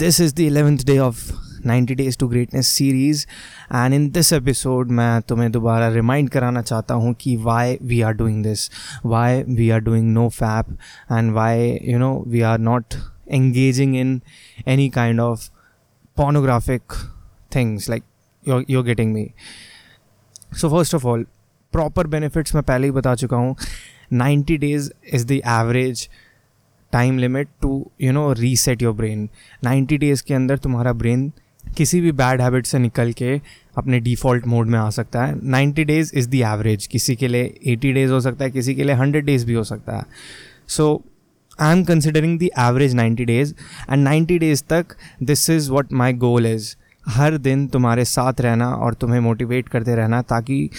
This is the eleventh day of ninety days to greatness series and in this episode मैं तुम्हें दोबारा remind कराना चाहता हूँ कि why we are doing this why we are doing no fap and why you know we are not engaging in any kind of pornographic things like you you're getting me so first of all proper benefits मैं पहले ही बता चुका हूँ. Ninety days is the average time limit to you know reset your brain 90 days के अंदर तुम्हारा brain किसी भी बैड हैबिट से निकल के अपने डिफ़ॉल्ट मोड में आ सकता है। 90 डेज़ इज़ दी एवरेज किसी के लिए 80 डेज़ हो सकता है, किसी के लिए 100 डेज़ भी हो सकता है। So I am considering the average 90 days and 90 days तक this is what my goal is हर दिन तुम्हारे साथ रहना और तुम्हें मोटिवेट करते रहना ताकि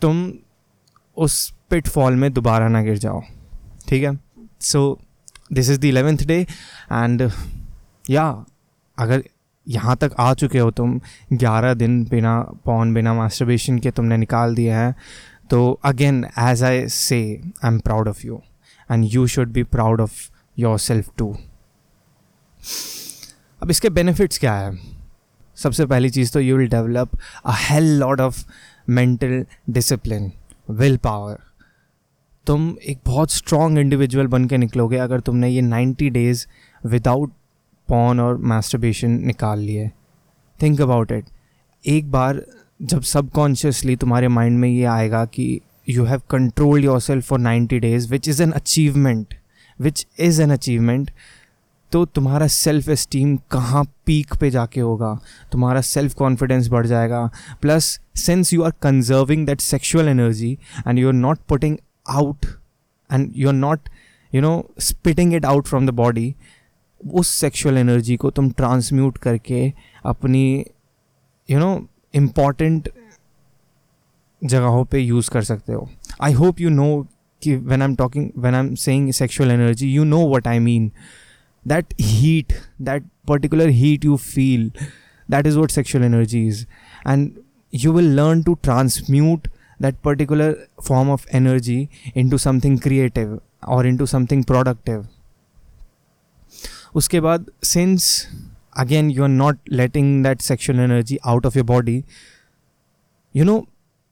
तुम उस पिटफॉल में दोबारा ना गिर जाओ। ठीक है? So this is the eleventh day and या अगर यहाँ तक आ चुके हो तुम, ग्यारह दिन बिना, पॉन बिना मास्टरबेशन के तुमने निकाल दिए हैं तो again as I say I am proud of you and you should be proud of yourself too अब इसके बेनिफिट्स क्या है? सबसे पहली चीज़ तो you will develop a hell lot of mental discipline willpower तुम एक बहुत स्ट्रॉन्ग इंडिविजुअल बन के निकलोगे अगर तुमने ये नाइन्टी डेज़ विदाउट पॉन और मास्टरबेशन निकाल लिए। थिंक अबाउट इट एक बार जब सबकॉन्शियसली तुम्हारे माइंड में ये आएगा कि you have control yourself for ninety days which is an achievement which is an achievement तो तुम्हारा सेल्फ इस्टीम कहाँ पीक पे जाके होगा? तुम्हारा सेल्फ कॉन्फिडेंस बढ़ जाएगा। Plus since you are conserving that sexual energy and you are not putting out and you are not you know spitting it out from the body उस sexual energy को तुम transmute करके अपनी you no important जगहों पे use कर सकते हो। आई होप यू नो कि when I am talking when I am saying sexual energy you know what I mean that heat that particular heat you feel that is what sexual energy is and you will learn to transmute that particular form of energy into something creative or into something productive उसके बाद since again you are not letting that sexual energy out of your body you know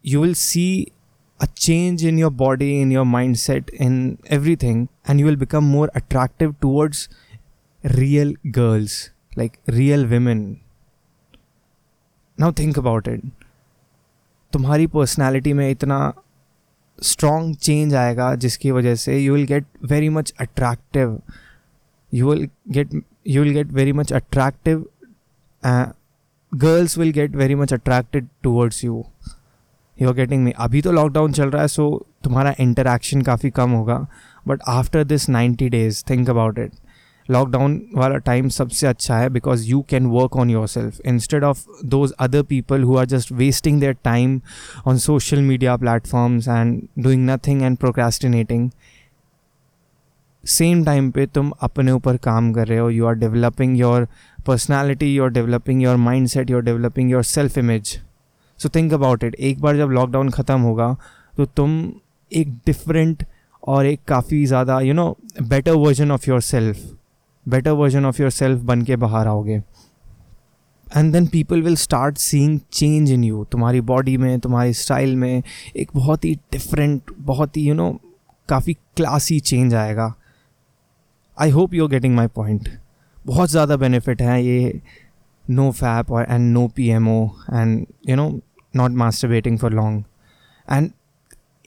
you will see a change in your body, in your mindset, in everything, and you will become more attractive towards real girls, like real women. Now think about it. तुम्हारी personality में इतना strong change आएगा जिसकी वजह से you will get very much attractive will get you will get very much attractive uh, girls will get very much attracted towards you. You are getting me अभी तो lockdown चल रहा है सो तुम्हारा इंटरेक्शन काफ़ी कम होगा. But after this ninety days think about it lockdown वाला टाइम सबसे अच्छा है because you can work on yourself instead of those other people who are just wasting their time on social media platforms and doing nothing and procrastinating same time पे तुम अपने ऊपर काम कर रहे हो you are developing your personality you are developing your mindset you are developing your self image so think about it एक बार जब लॉकडाउन ख़त्म होगा तो तुम एक डिफरेंट और एक काफ़ी ज़्यादा you know better version of yourself better version of yourself बन के बाहर आओगे। And then people will start seeing change in you तुम्हारी बॉडी में, तुम्हारी स्टाइल में एक बहुत ही डिफरेंट बहुत ही यू नो काफ़ी क्लासी चेंज आएगा। I hope you are getting my point बहुत ज़्यादा बेनिफिट है ये नो फैप और and no P M O and you know not masturbating for long and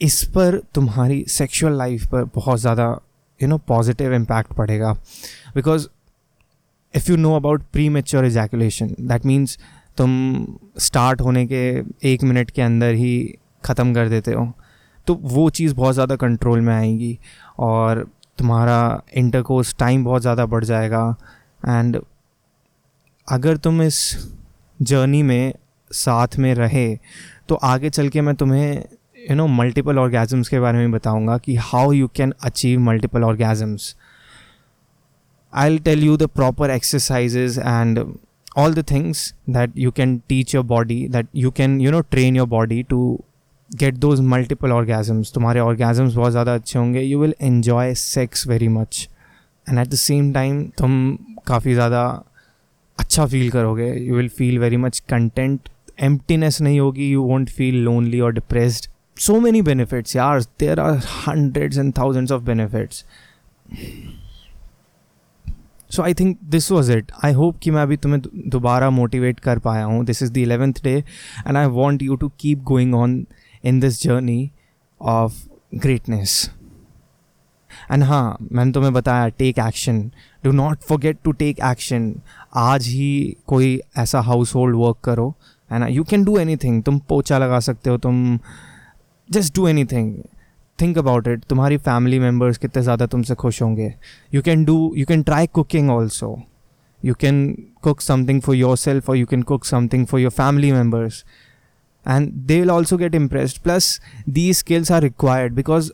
इस पर तुम्हारी सेक्शुअल लाइफ पर बहुत ज़्यादा यू नो पॉजिटिव इम्पैक्ट पड़ेगा because if you know about premature ejaculation that means तुम स्टार्ट होने के एक मिनट के अंदर ही ख़त्म कर देते हो तो वो चीज़ बहुत ज़्यादा कंट्रोल में आएगी और तुम्हारा इंटरकोर्स टाइम बहुत ज़्यादा बढ़ जाएगा एंड अगर तुम इस जर्नी में साथ में रहे तो आगे चल के मैं तुम्हें यू नो मल्टीपल ऑर्गेजम्स के बारे में बताऊँगा कि how you can achieve multiple orgasms I will tell you the proper exercises and all the things that you can teach your body, that you can, you know, train your body to get those multiple orgasms तुम्हारे orgasms बहुत ज़्यादा अच्छे होंगे. You will enjoy sex very much and at the same time तुम काफ़ी ज़्यादा अच्छा feel करोगे. You will feel very much content emptiness नहीं होगी. यू वॉन्ट फील लोनली और डिप्रेस्ड सो मेनी बेनिफिट्स यार there are hundreds and thousands of benefits so I think this was it I hope कि मैं अभी तुम्हें दोबारा मोटिवेट कर पाया हूँ. This is the eleventh day and I want you to keep going on in this journey of greatness and हाँ मैंने तुम्हें बताया take action do not forget to take action आज ही कोई ऐसा हाउस होल्ड वर्क करो. ना you can do anything तुम पोचा लगा सकते हो, तुम just do anything think about it तुम्हारी फैमिली मेंबर्स कितने ज़्यादा तुमसे खुश होंगे. You can do you can try cooking also you can cook something for yourself और you can cook something for your family members and they will also get impressed plus the skills are required because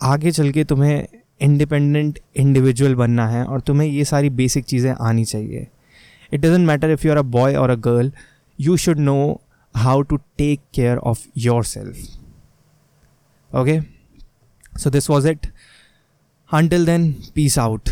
आगे चल के तुम्हें independent individual बनना है और तुम्हें ये सारी बेसिक चीज़ें आनी चाहिए. It doesn't matter if you are a boy और a girl you should know how to take care of your yourself. Okay, so this was it. Until then, peace out.